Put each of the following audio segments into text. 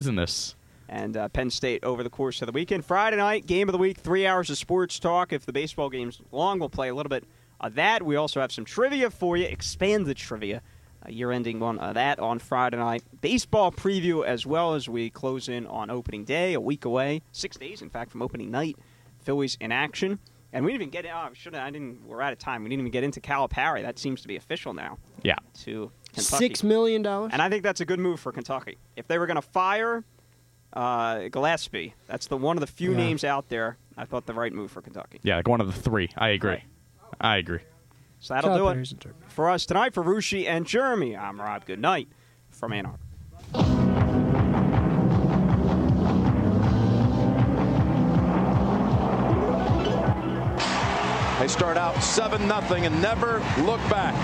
business. And uh, Penn State over the course of the weekend. Friday night, game of the week, three hours of sports talk. If the baseball game's long, we'll play a little bit of that. We also have some trivia for you, expand the trivia. A year-ending one of that on Friday night. Baseball preview as well as we close in on opening day, a week away, six days in fact from opening night. Phillies in action, and we didn't even get. Oh, I should I didn't. We're out of time. We didn't even get into Calipari. That seems to be official now. Yeah. To Kentucky. Six million dollars. And I think that's a good move for Kentucky. If they were going to fire uh, Gillespie, that's the one of the few Yeah. names out there. I thought the right move for Kentucky. Yeah, like one of the three. I agree. I agree. So that'll do it for us tonight. For Rushi and Jeremy, I'm Rob. Good night from Ann Arbor. They start out 7 0 and never look back.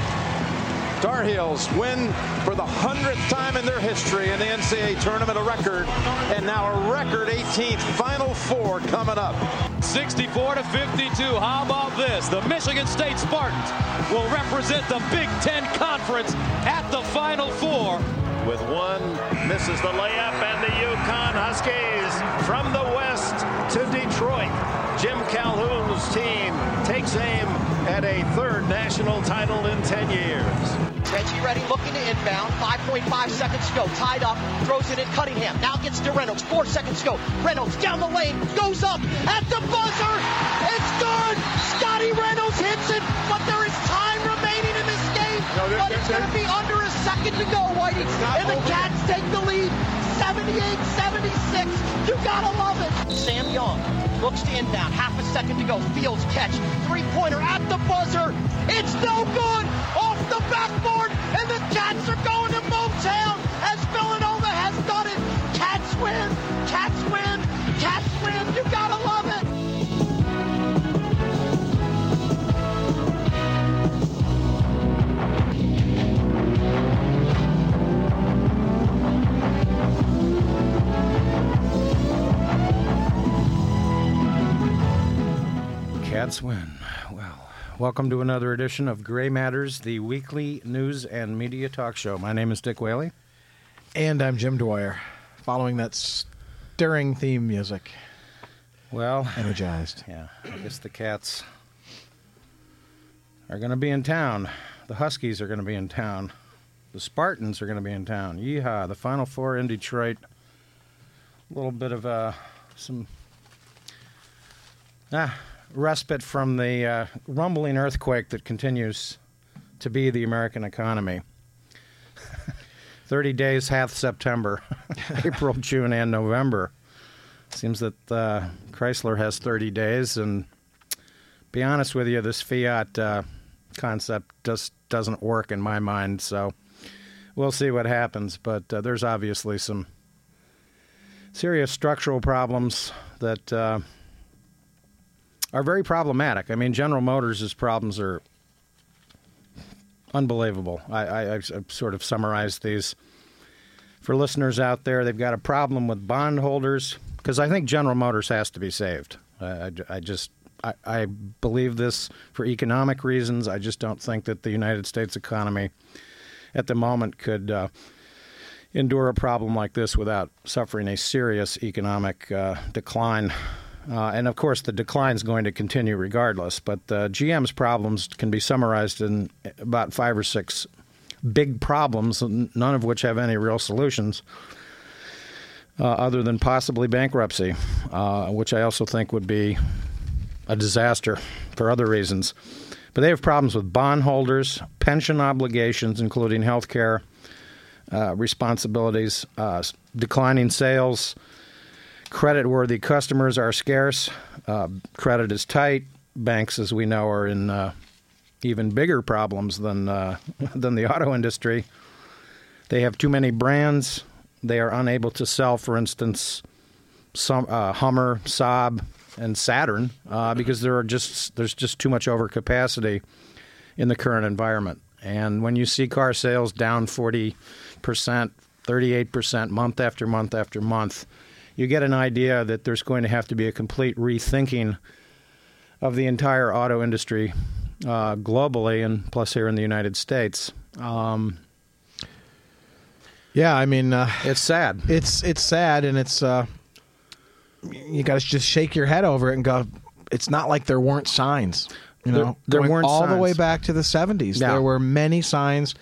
Tar Heels win for the hundredth time in their history in the NCAA tournament, a record, and now a record 18th Final Four coming up. 64 to 52. How about this? The Michigan State Spartans will represent the Big Ten Conference at the Final Four. with one misses the layup and the UConn Huskies from the west to Detroit. Jim Calhoun's team takes aim at a third national title in 10 years. Reggie Redding looking to inbound. 5.5 seconds to go. Tied up. Throws it at Cunningham. Now gets to Reynolds. Four seconds to go. Reynolds down the lane. Goes up at the buzzer. It's good. Scottie Reynolds hits it, but there is time remaining in this game. No, there- but it's going to be under a second to go, Whitey. And the over. Cats take the lead. 78-76. You gotta love it. Sam Young looks to inbound. Half a second to go. Fields catch. Three-pointer at the buzzer. It's no good. Off the backboard. And the Cats are going to Motown Cats win. Well, welcome to another edition of Gray Matters, the weekly news and media talk show. My name is Dick Whaley. And I'm Jim Dwyer, following that stirring theme music. Well, Energized. yeah, I guess the Cats are going to be in town. The Huskies are going to be in town. The Spartans are going to be in town. Yeehaw! The Final Four in Detroit. A little bit of uh, some ah, respite from the uh, rumbling earthquake that continues to be the American economy. 30 days hath September, April, June, and November. Seems that uh, Chrysler has 30 days, and be honest with you, this fiat uh, concept just doesn't work in my mind. So we'll see what happens. But uh, there's obviously some serious structural problems that uh, are very problematic. I mean, General Motors' problems are unbelievable. I, I, I've, sort of summarized these for listeners out there. They've got a problem with bondholders because I think General Motors has to be saved. I, I, I just I, I believe this for economic reasons. I just don't think that the United States economy at the moment could uh, endure a problem like this without suffering a serious economic uh, decline. Uh, and of course, the decline is going to continue regardless. But uh, GM's problems can be summarized in about five or six big problems, none of which have any real solutions. Uh, other than possibly bankruptcy, uh, which I also think would be a disaster for other reasons. But they have problems with bondholders, pension obligations, including health care uh, responsibilities, uh, declining sales, credit worthy customers are scarce, uh, credit is tight. Banks, as we know, are in uh, even bigger problems than, uh, than the auto industry. They have too many brands. They are unable to sell, for instance, some uh, Hummer, Saab, and Saturn uh, because there are just there's just too much overcapacity in the current environment. And when you see car sales down forty percent, thirty eight percent month after month after month, you get an idea that there's going to have to be a complete rethinking of the entire auto industry uh, globally and plus here in the United States. Um, Yeah, I mean, uh, It's sad. it's it's sad, and it's uh, you got to just shake your head over it and go. It's not like there weren't signs. You There- know, there weren't all the way back to the seventies. Yeah. There were many signs.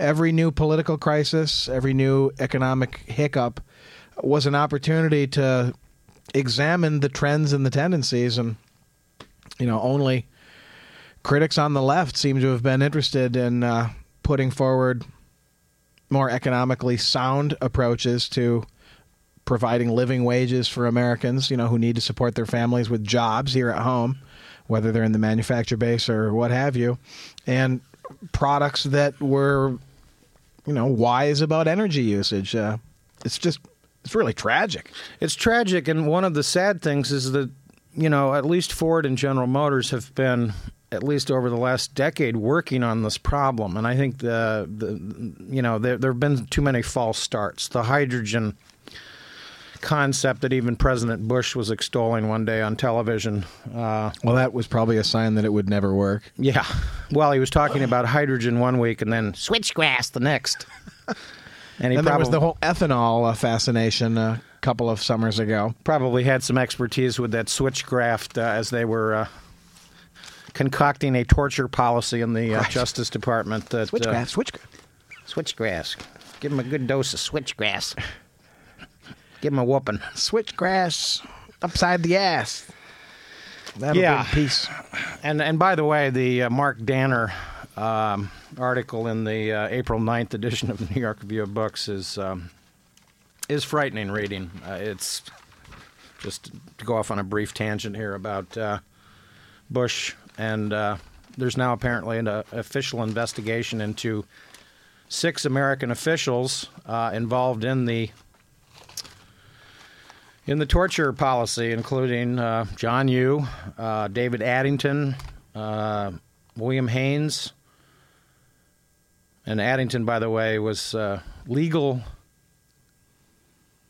Every new political crisis, every new economic hiccup, was an opportunity to examine the trends and the tendencies, and you know, only critics on the left seem to have been interested in uh, putting forward more economically sound approaches to providing living wages for Americans, you know, who need to support their families with jobs here at home, whether they're in the manufacture base or what have you, and products that were, you know, wise about energy usage. Uh, it's just, it's really tragic. It's tragic, and one of the sad things is that you know at least Ford and General Motors have been at least over the last decade working on this problem, and I think the the you know there there have been too many false starts. The hydrogen concept that even President Bush was extolling one day on television. Uh, Well, that was probably a sign that it would never work. yeah, well, he was talking about hydrogen one week and then switchgrass the next. And he there probably was the whole ethanol uh, fascination a couple of summers ago. probably had some expertise with that switchgraft uh, as they were uh, concocting a torture policy in the uh, Right. Justice Department. That Switchgrass, uh, switchgrass. switchgrass. Give him a good dose of switchgrass. Give him a whooping. Switchgrass upside the ass. That'll Yeah. be peace. And and by the way, the uh, Mark Danner um, article in the uh, April 9th edition of the New York Review of Books is um, is frightening reading. Uh, it's just to go off on a brief tangent here about uh, Bush, and uh, there's now apparently an uh, official investigation into six American officials uh, involved in the in the torture policy, including John Yoo, David Addington, William Haynes, and Addington, by the way, was uh, legal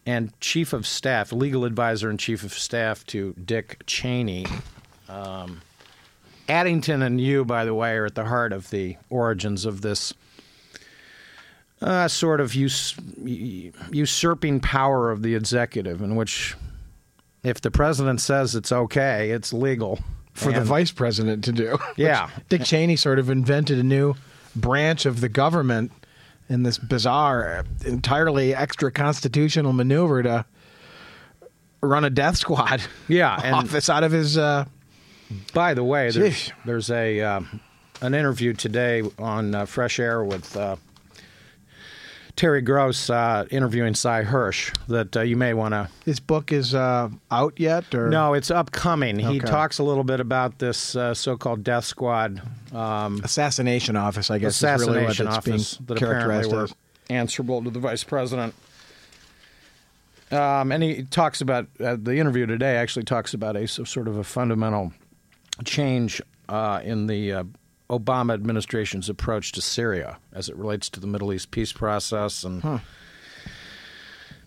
and chief of staff, legal advisor and chief of staff to Dick Cheney. Um, Addington and Yoo, by the way, are at the heart of the origins of this uh, sort of us- usurping power of the executive, in which, if the president says it's okay, it's legal For the vice president to do. Yeah. Dick Cheney sort of invented a new branch of the government in this bizarre, entirely extra constitutional maneuver to run a death squad Yeah, and- office out of his. Uh, By the way, there's, there's a um, an interview today on uh, Fresh Air with uh, Terry Gross uh, interviewing Sy Hersh that uh, you may want to. his book is uh, out yet, or No, it's upcoming. He talks a little bit about this uh, so-called death squad um, assassination office. I guess really assassination it's office being that apparently were as. answerable to the vice president. Um, and he talks about uh, the interview today. Actually, talks about a sort of a fundamental change uh, in the uh, Obama administration's approach to Syria as it relates to the Middle East peace process, and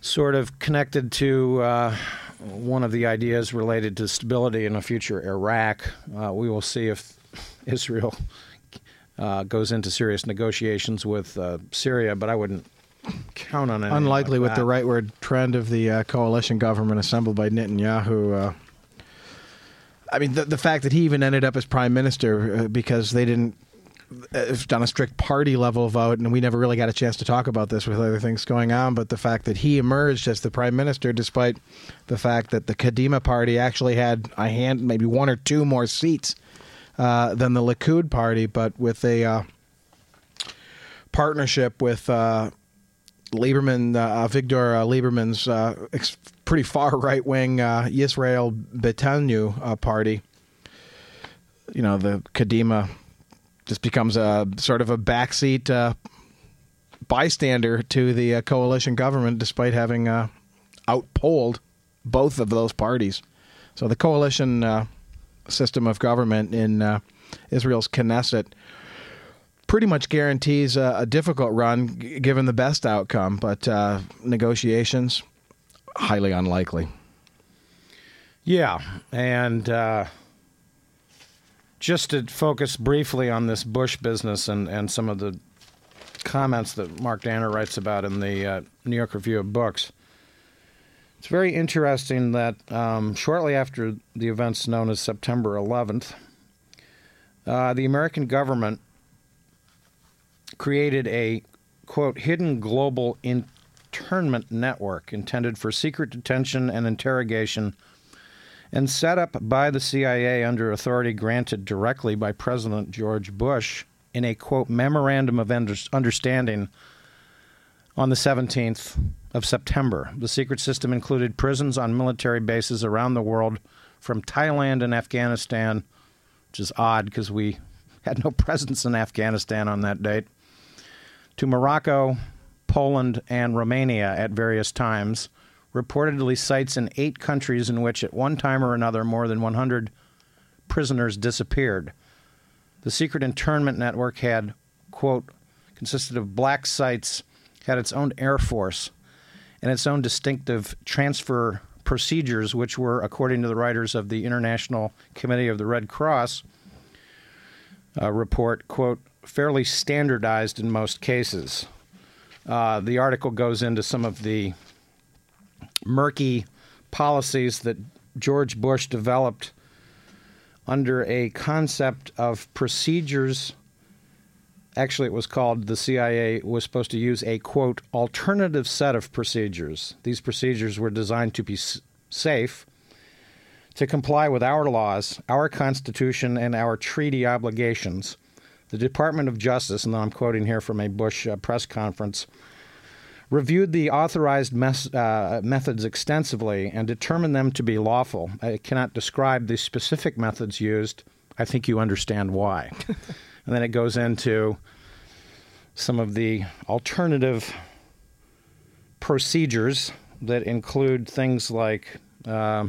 sort of connected to uh, one of the ideas related to stability in a future Iraq. Uh, we will see if Israel uh, goes into serious negotiations with uh, Syria, but I wouldn't count on it. Unlikely with the rightward trend of the uh, coalition government assembled by Netanyahu. Uh, I mean, the, the fact that he even ended up as prime minister uh, because they didn't uh, have done a strict party level vote, and we never really got a chance to talk about this with other things going on. But the fact that he emerged as the prime minister, despite the fact that the Kadima party actually had a hand, maybe one or two more seats uh, than the Likud party, but with a uh, partnership with. Uh, Lieberman, uh, Victor uh, Lieberman's uh, ex- pretty far right wing uh, Yisrael Beiteinu uh, party. You know, the Kadima just becomes a sort of a backseat uh, bystander to the uh, coalition government, despite having uh, outpolled both of those parties. So the coalition uh, system of government in uh, Israel's Knesset pretty much guarantees a, a difficult run g- given the best outcome, but uh, negotiations highly unlikely. Yeah, and uh, just to focus briefly on this Bush business and, and some of the comments that Mark Danner writes about in the uh, New York Review of Books. It's very interesting that um, shortly after the events known as September 11th, uh, the American government created a quote hidden global internment network intended for secret detention and interrogation and set up by the CIA under authority granted directly by President George Bush in a quote memorandum of understanding on the 17th of September. The secret system included prisons on military bases around the world from Thailand and Afghanistan, which is odd because we had no presence in Afghanistan on that date, to Morocco, Poland, and Romania at various times. Reportedly, sites in eight countries in which, at one time or another, more than 100 prisoners disappeared. The secret internment network had, quote, consisted of black sites, had its own air force, and its own distinctive transfer procedures, which were, according to the writers of the International Committee of the Red Cross uh, report, quote, fairly standardized in most cases. Uh, the article goes into some of the murky policies that George Bush developed under a concept of procedures. Actually, it was called the CIA was supposed to use a quote alternative set of procedures. These procedures were designed to be s- safe, to comply with our laws, our Constitution, and our treaty obligations. The Department of Justice, and I'm quoting here from a Bush uh, press conference, reviewed the authorized mes- uh, methods extensively and determined them to be lawful. I cannot describe the specific methods used. I think you understand why. and then it goes into some of the alternative procedures that include things like uh,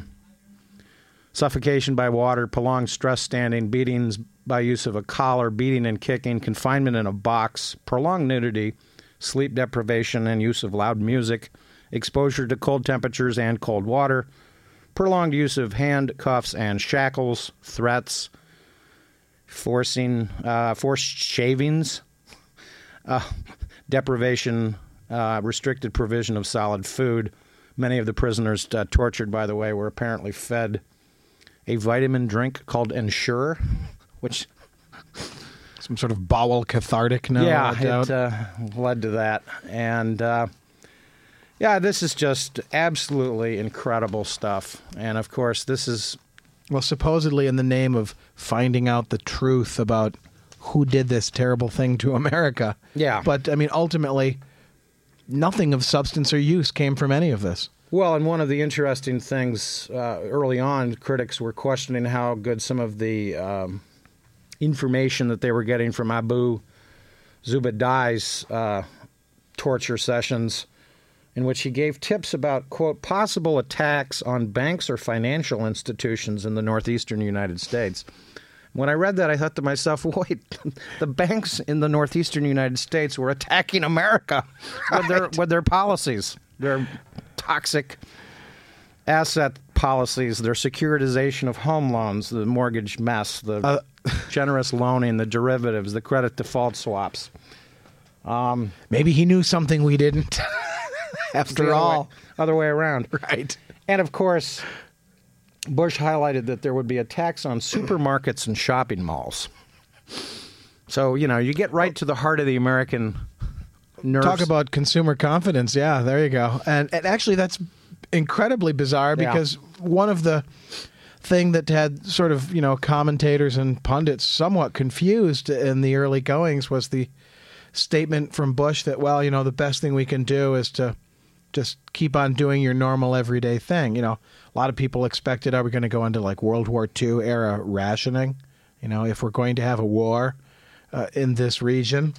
suffocation by water, prolonged stress standing, beatings by use of a collar, beating and kicking, confinement in a box, prolonged nudity sleep deprivation and use of loud music, exposure to cold temperatures and cold water, prolonged use of handcuffs and shackles, threats, forcing, uh, forced shavings, uh, deprivation, uh, restricted provision of solid food. Many of the prisoners uh, tortured, by the way, were apparently fed a vitamin drink called Ensure, which some sort of bowel cathartic now. Yeah, it uh, led to that, and uh, yeah, this is just absolutely incredible stuff. And of course, this is well, supposedly in the name of finding out the truth about who did this terrible thing to America. Yeah, but I mean, ultimately, nothing of substance or use came from any of this. Well, and one of the interesting things uh, early on, critics were questioning how good some of the um, information that they were getting from Abu Zubaydah's uh, torture sessions, in which he gave tips about, quote, possible attacks on banks or financial institutions in the northeastern United States. When I read that, I thought to myself, wait, the banks in the northeastern United States were attacking America right. with, their, with their policies, their toxic asset policies, their securitization of home loans, the mortgage mess, the uh, generous loaning, the derivatives, the credit default swaps. Um, Maybe he knew something we didn't. After all, way, other way around, right? And of course, Bush highlighted that there would be a tax on supermarkets and shopping malls. So you know, you get right to the heart of the American. Nerves. Talk about consumer confidence. Yeah, there you go. And, and actually, that's incredibly bizarre because yeah. One of the thing that had sort of you know commentators and pundits somewhat confused in the early goings was the statement from Bush that well you know the best thing we can do is to just keep on doing your normal everyday thing. You know a lot of people expected are we going to go into like World War II era rationing you know if we're going to have a war uh, in this region.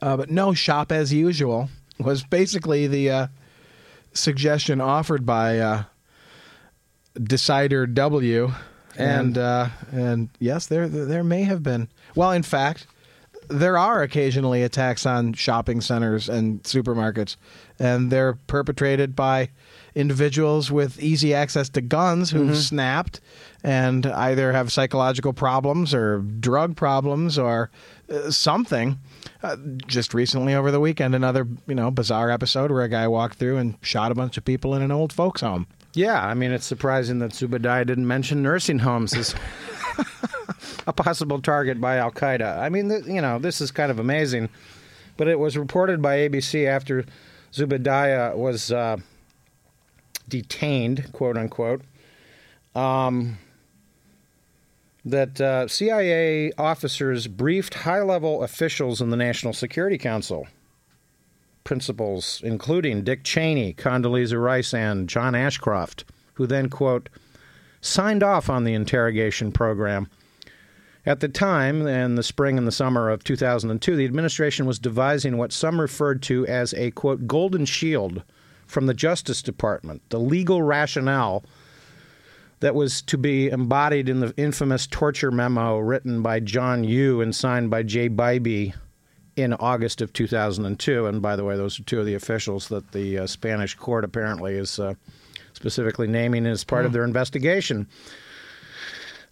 Uh, but no shop as usual was basically the uh, suggestion offered by uh, Decider W, and uh, and yes, there there may have been. Well, in fact, there are occasionally attacks on shopping centers and supermarkets, and they're perpetrated by individuals with easy access to guns who've mm-hmm. snapped and either have psychological problems or drug problems or uh, something. Uh, just recently over the weekend, another you know bizarre episode where a guy walked through and shot a bunch of people in an old folks home. Yeah, I mean, it's surprising that Zubaydah didn't mention nursing homes as a possible target by Al Qaeda. I mean, th- you know, this is kind of amazing. But it was reported by ABC after Zubaydah was uh, detained, quote unquote, um, that uh, CIA officers briefed high level officials in the National Security Council principals, including Dick Cheney, Condoleezza Rice, and John Ashcroft, who then, quote, signed off on the interrogation program. At the time, in the spring and the summer of 2002, the administration was devising what some referred to as a, quote, golden shield from the Justice Department, the legal rationale that was to be embodied in the infamous torture memo written by John Yoo and signed by Jay Bybee in August of 2002. And by the way, those are two of the officials that the uh, Spanish court apparently is uh, specifically naming as part of their investigation.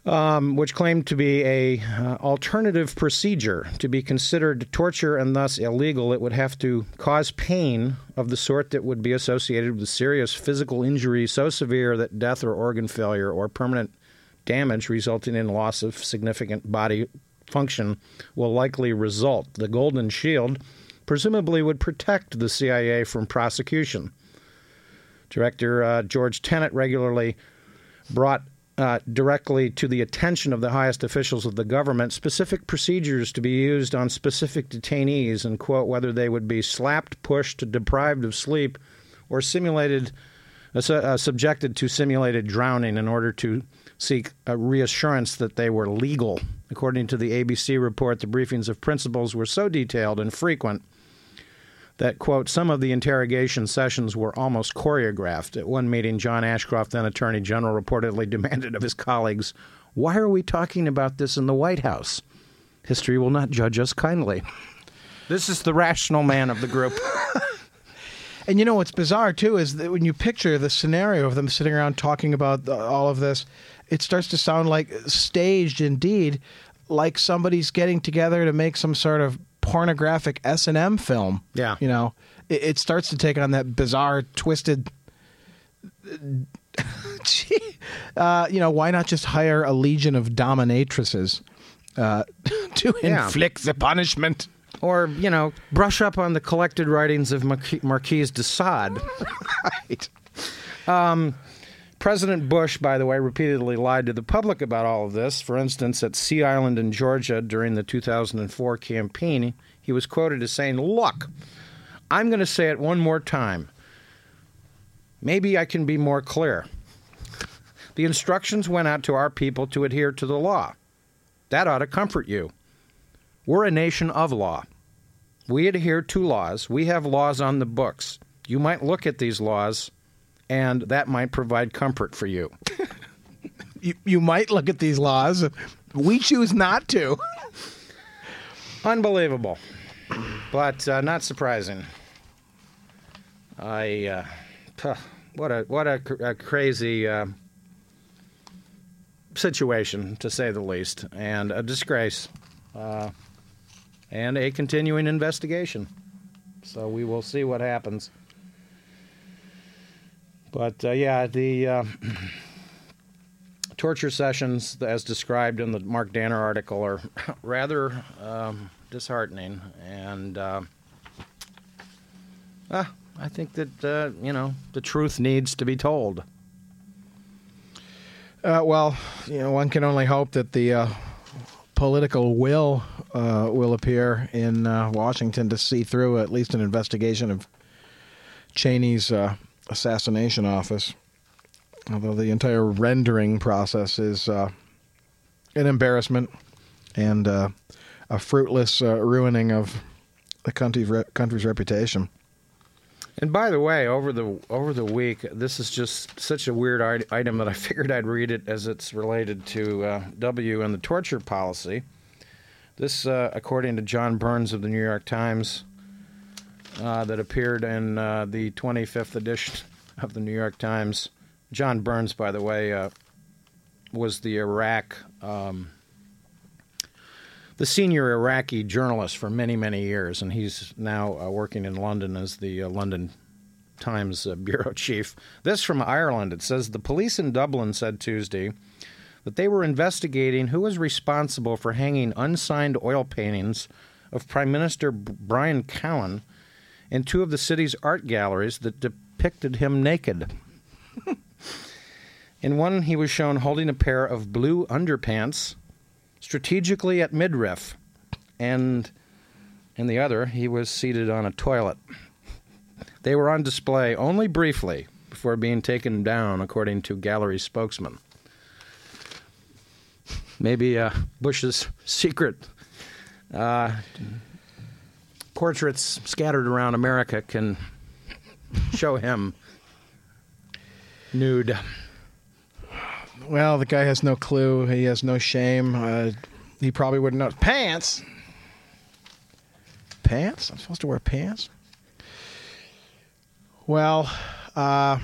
Um, which claimed to be a uh, alternative procedure to be considered torture and thus illegal. It would have to cause pain of the sort that would be associated with serious physical injury so severe that death or organ failure or permanent damage resulting in loss of significant body function will likely result. The Golden Shield presumably would protect the CIA from prosecution. Director uh, George Tenet regularly brought uh, directly to the attention of the highest officials of the government specific procedures to be used on specific detainees and, quote, whether they would be slapped, pushed, deprived of sleep, or simulated, uh, uh, subjected to simulated drowning in order to seek a reassurance that they were legal. According to the ABC report, the briefings of principals were so detailed and frequent that, quote, some of the interrogation sessions were almost choreographed. At one meeting, John Ashcroft, then Attorney General, reportedly demanded of his colleagues, Why are we talking about this in the White House? History will not judge us kindly. This is the rational man of the group. And you know what's bizarre too is that when you picture the scenario of them sitting around talking about the, all of this, it starts to sound like staged indeed, like somebody's getting together to make some sort of pornographic S and M film. Yeah. you know, it, it starts to take on that bizarre, twisted. Gee, uh, you know, why not just hire a legion of dominatrices uh, to Yeah. inflict the punishment? or, you know, brush up on the collected writings of Marquis, Marquise de Sade. right. Um, President Bush, by the way, repeatedly lied to the public about all of this. For instance, at Sea Island in Georgia during the 2004 campaign, he was quoted as saying, Look, I'm going to say it one more time. Maybe I can be more clear. The instructions went out to our people to adhere to the law. That ought to comfort you. We're a nation of law. We adhere to laws. We have laws on the books. You might look at these laws, and that might provide comfort for you. You, you might look at these laws. We choose not to. Unbelievable, but uh, not surprising. I, uh, puh, what a what a, cr- a crazy uh, situation to say the least, and a disgrace, uh, and a continuing investigation. So we will see what happens. But uh, yeah, the uh, torture sessions, as described in the Mark Danner article, are rather um, disheartening, and uh, ah, I think that uh, you know the truth needs to be told. Uh, well, you know, one can only hope that the uh, political will will appear in Washington to see through at least an investigation of Cheney's uh, assassination office. Although the entire rendering process is uh, an embarrassment and uh, a fruitless uh, ruining of the country's re- country's reputation. And by the way, over the over the week, this is just such a weird item that I figured I'd read it as it's related to uh, W and the torture policy. This, uh, according to John Burns of the New York Times, uh, that appeared in uh, the 25th edition of the New York Times. John Burns, by the way, uh, was the Iraq um, the senior Iraqi journalist for many, many years, and he's now uh, working in London as the uh, London Times bureau chief. This from Ireland. It says the police in Dublin said Tuesday that they were investigating who was responsible for hanging unsigned oil paintings of Prime Minister Brian Cowen in two of the city's art galleries that depicted him naked. in one, he was shown holding a pair of blue underpants strategically at midriff, and in the other, he was seated on a toilet. They were on display only briefly before being taken down, according to gallery spokesman. Maybe uh, Bush's secret uh, portraits scattered around America can show him nude. Well, the guy has no clue. He has no shame. Uh, he probably wouldn't know. Pants? Pants? I'm supposed to wear pants? Well, uh,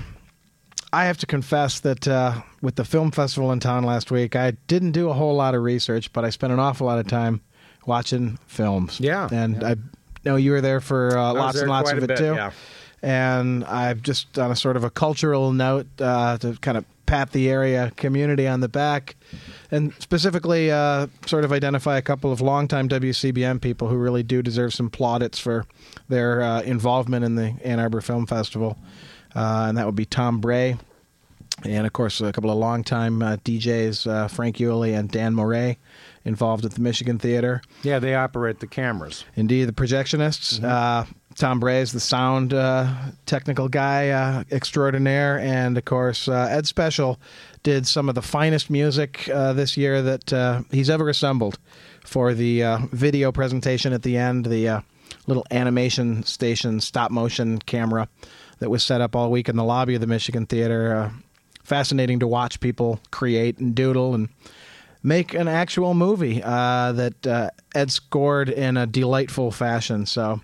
I have to confess that uh, with the film festival in town last week, I didn't do a whole lot of research, but I spent an awful lot of time watching films. Yeah, and yeah. I know you were there for uh, lots there and lots of it bit, too. yeah. And I've just on a sort of a cultural note uh, to kind of pat the area community on the back, and specifically uh, sort of identify a couple of longtime WCBN people who really do deserve some plaudits for their uh, involvement in the Ann Arbor Film Festival, uh, and that would be Tom Bray, and of course a couple of longtime uh, DJs uh, Frank Yulee and Dan Moray involved at the Michigan Theater. Yeah, they operate the cameras. Indeed, the projectionists. Uh, Tom Bray is the sound uh, technical guy uh, extraordinaire, and of course uh, Ed Special did some of the finest music uh, this year that uh, he's ever assembled for the uh, video presentation at the end. The uh, little animation station stop motion camera that was set up all week in the lobby of the Michigan Theater. Uh, fascinating to watch people create and doodle and make an actual movie uh, that uh, Ed scored in a delightful fashion. So,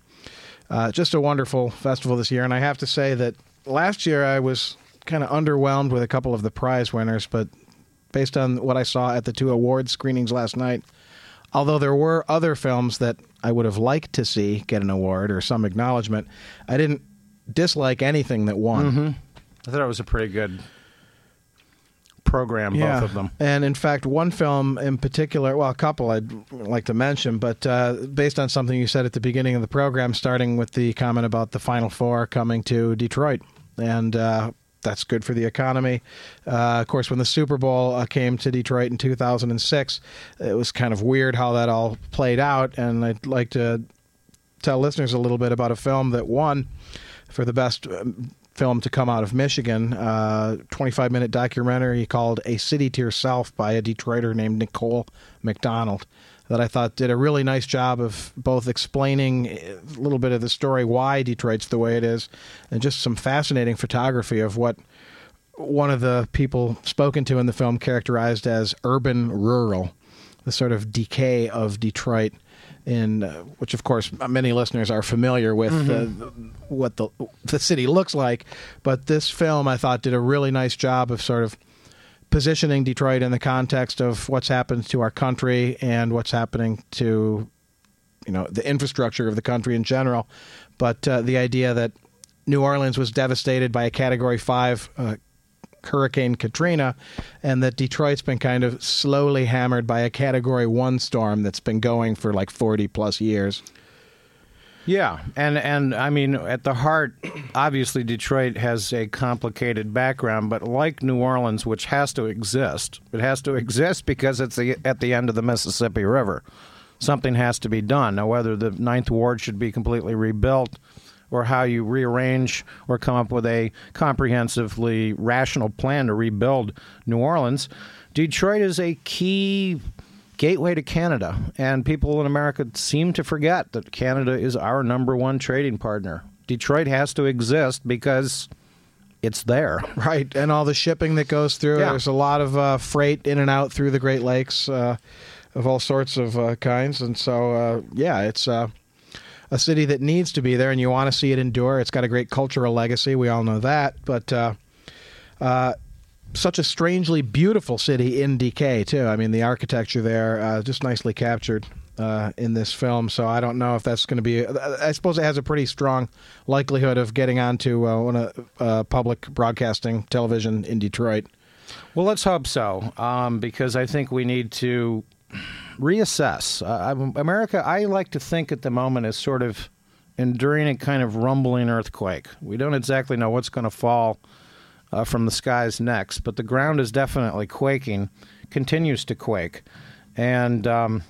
uh, just a wonderful festival this year. And I have to say that last year I was kind of underwhelmed with a couple of the prize winners, but based on what I saw at the two award screenings last night, although there were other films that I would have liked to see get an award or some acknowledgement, I didn't dislike anything that won. I thought it was a pretty good program, both of them. And in fact, one film in particular, well, a couple I'd like to mention, but uh, based on something you said at the beginning of the program, starting with the comment about the Final Four coming to Detroit. And uh, that's good for the economy. Uh, of course, when the Super Bowl uh, came to Detroit in 2006, it was kind of weird how that all played out. And I'd like to tell listeners a little bit about a film that won for the best um, film to come out of Michigan. Uh, 25 minute documentary called A City to Yourself by a Detroiter named Nicole McDonald. That I thought did a really nice job of both explaining a little bit of the story, why Detroit's the way it is, and just some fascinating photography of what one of the people spoken to in the film characterized as urban rural, the sort of decay of Detroit in uh, which of course many listeners are familiar with uh, what the the city looks like. But this film I thought did a really nice job of sort of positioning Detroit in the context of what's happened to our country and what's happening to you know the infrastructure of the country in general. But uh, the idea that New Orleans was devastated by a category 5 uh, Hurricane Katrina, and that Detroit's been kind of slowly hammered by a Category One storm that's been going for like forty plus years. Yeah, and and I mean at the heart, obviously Detroit has a complicated background, but like New Orleans, which has to exist, it has to exist because it's the, at the end of the Mississippi River. Something has to be done. Now, whether the Ninth Ward should be completely rebuilt, or how you rearrange or come up with a comprehensively rational plan to rebuild New Orleans, Detroit is a key gateway to Canada, and people in America seem to forget that Canada is our number one trading partner. Detroit has to exist because it's there. Right, and all the shipping that goes through. Yeah. There's a lot of uh, freight in and out through the Great Lakes uh, of all sorts of uh, kinds, and so uh, yeah, it's uh, a city that needs to be there, and you want to see it endure. It's got a great cultural legacy. We all know that, but. Uh, uh, such a strangely beautiful city in decay too. I mean, the architecture there uh, just nicely captured. uh, in this film. So I don't know if that's going to be. I suppose it has a pretty strong likelihood of getting onto uh, one of uh, public broadcasting television in Detroit. Well, let's hope so, um, because I think we need to reassess. Uh, America, I like to think at the moment is sort of enduring a kind of rumbling earthquake. We don't exactly know what's going to fall uh, from the skies next, but the ground is definitely quaking, continues to quake, and um,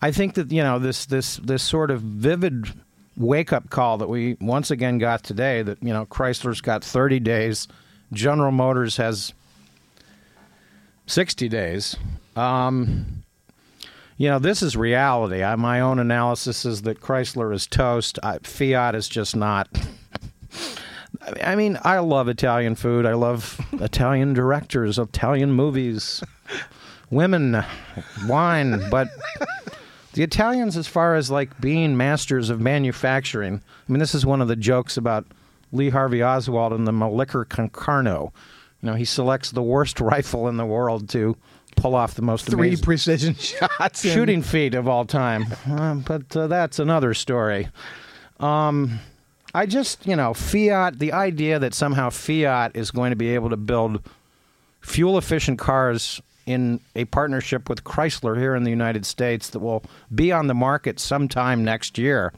I think that you know this this this sort of vivid wake up call that we once again got today that you know Chrysler's got 30 days, General Motors has 60 days. Um, you know, this is reality. I, my own analysis is that Chrysler is toast. I, Fiat is just not. I mean, I love Italian food. I love Italian directors, Italian movies, women, wine, but the Italians, as far as like being masters of manufacturing, I mean, this is one of the jokes about Lee Harvey Oswald and the Mannlicher-Carcano. You know, he selects the worst rifle in the world to pull off the most three amazing precision shots, shooting feat of all time. Uh, but uh, that's another story. Um, I just, you know, Fiat, the idea that somehow Fiat is going to be able to build fuel efficient cars in a partnership with Chrysler here in the United States that will be on the market sometime next year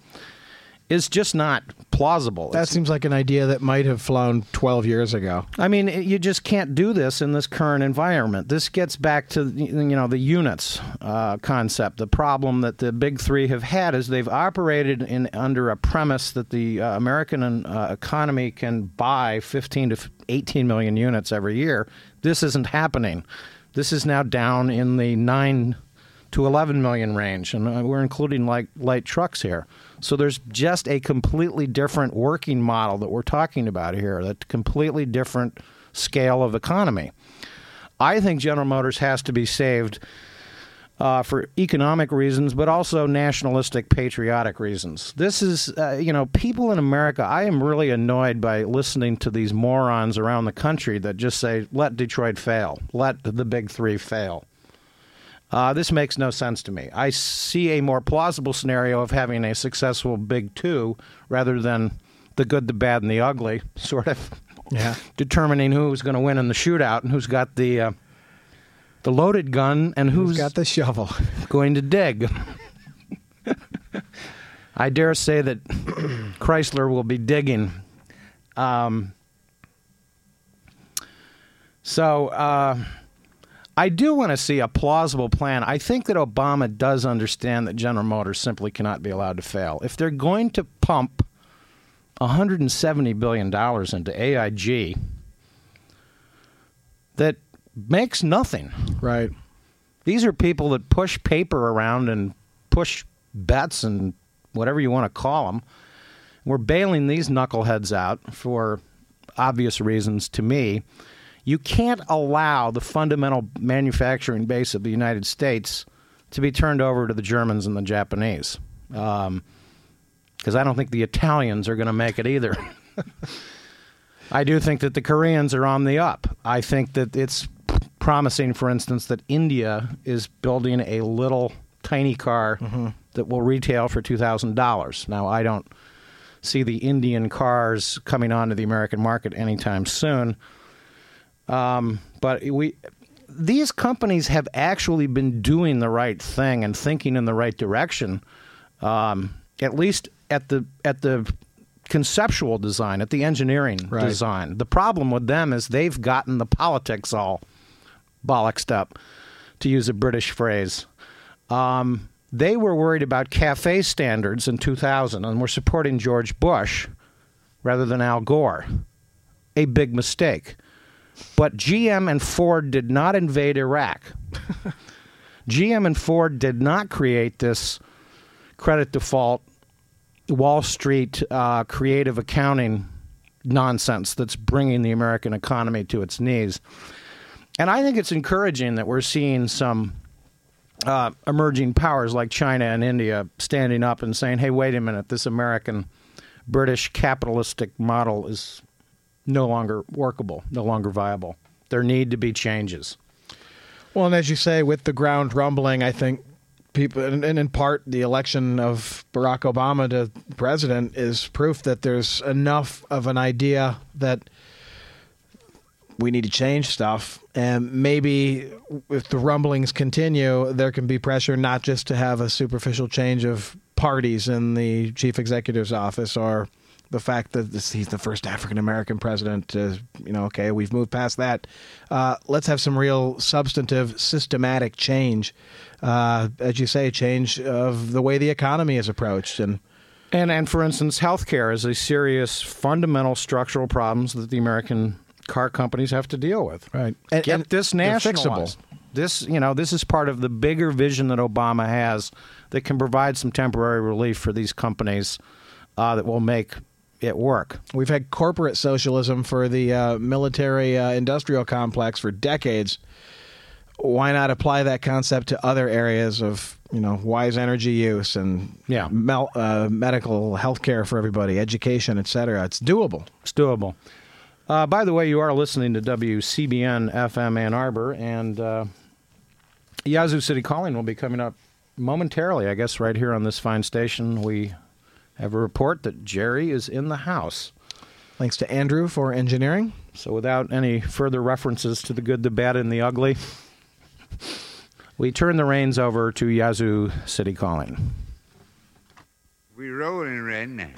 is just not plausible. That It's- seems like an idea that might have flown 12 years ago. I mean, you just can't do this in this current environment. This gets back to you know the units uh, concept. The problem that the big three have had is they've operated in under a premise that the uh, American uh, economy can buy 15 to 18 million units every year. This isn't happening. This is now down in the nine to 11 million range, and uh, we're including like light trucks here. So there's just a completely different working model that we're talking about here. That completely different scale of economy. I think General Motors has to be saved uh, for economic reasons, but also nationalistic, patriotic reasons. This is, uh, you know, people in America. I am really annoyed by listening to these morons around the country that just say, "Let Detroit fail, let the big three fail." Uh, this makes no sense to me. I see a more plausible scenario of having a successful big two rather than the good, the bad, and the ugly, sort of Yeah. determining who's going to win in the shootout and who's got the uh, the loaded gun and who's, Who's got the shovel? going to dig. I dare say that Chrysler will be digging. Um, so uh, I do want to see a plausible plan. I think that Obama does understand that General Motors simply cannot be allowed to fail. If they're going to pump 170 billion dollars into AIG, that makes nothing. Right. These are people that push paper around and push bets and whatever you want to call them. We're bailing these knuckleheads out for obvious reasons to me. You can't allow the fundamental manufacturing base of the United States to be turned over to the Germans and the Japanese. Um, because I don't think the Italians are going to make it either. I do think that the Koreans are on the up. I think that it's promising, for instance, that India is building a little tiny car mm-hmm. that will retail for $2,000. Now, I don't see the Indian cars coming onto the American market anytime soon. Um, but we, these companies have actually been doing the right thing and thinking in the right direction, um, at least at the at the conceptual design, at the engineering Right. design. The problem with them is they've gotten the politics all bollocksed up, to use a British phrase. Um, they were worried about cafe standards in 2000 and were supporting George Bush rather than Al Gore. A big mistake. But GM and Ford did not invade Iraq. GM and Ford did not create this credit default, Wall Street uh, creative accounting nonsense that's bringing the American economy to its knees. And I think it's encouraging that we're seeing some uh, emerging powers like China and India standing up and saying, hey, wait a minute, this American British capitalistic model is no longer workable, no longer viable. There need to be changes. Well, and as you say, with the ground rumbling, I think people, and, and in part, the election of Barack Obama to president is proof that there's enough of an idea that we need to change stuff. And maybe if the rumblings continue, there can be pressure not just to have a superficial change of parties in the chief executive's office or the fact that this, he's the first African American president. Uh, you know, okay, we've moved past that. Uh, let's have some real substantive, systematic change. Uh, as you say, change of the way the economy is approached and. And and for instance, healthcare is a serious fundamental structural problems that the American car companies have to deal with. Right. And, And- Get this they're nationalized. fixable. This you know this is part of the bigger vision that Obama has that can provide some temporary relief for these companies uh, that will make it work. We've had corporate socialism for the uh, military uh, industrial complex for decades. Why not apply that concept to other areas of you know wise energy use and Yeah. mel- uh, medical health care for everybody, education, etc. It's doable. It's doable. Uh, by the way, you are listening to WCBN FM Ann Arbor, and uh, Yazoo City Calling will be coming up momentarily, I guess, right here on this fine station. We have a report that Jerry is in the house. Thanks to Andrew for engineering. So, without any further references to the good, the bad, and the ugly, we turn the reins over to Yazoo City Calling. We rolling right now.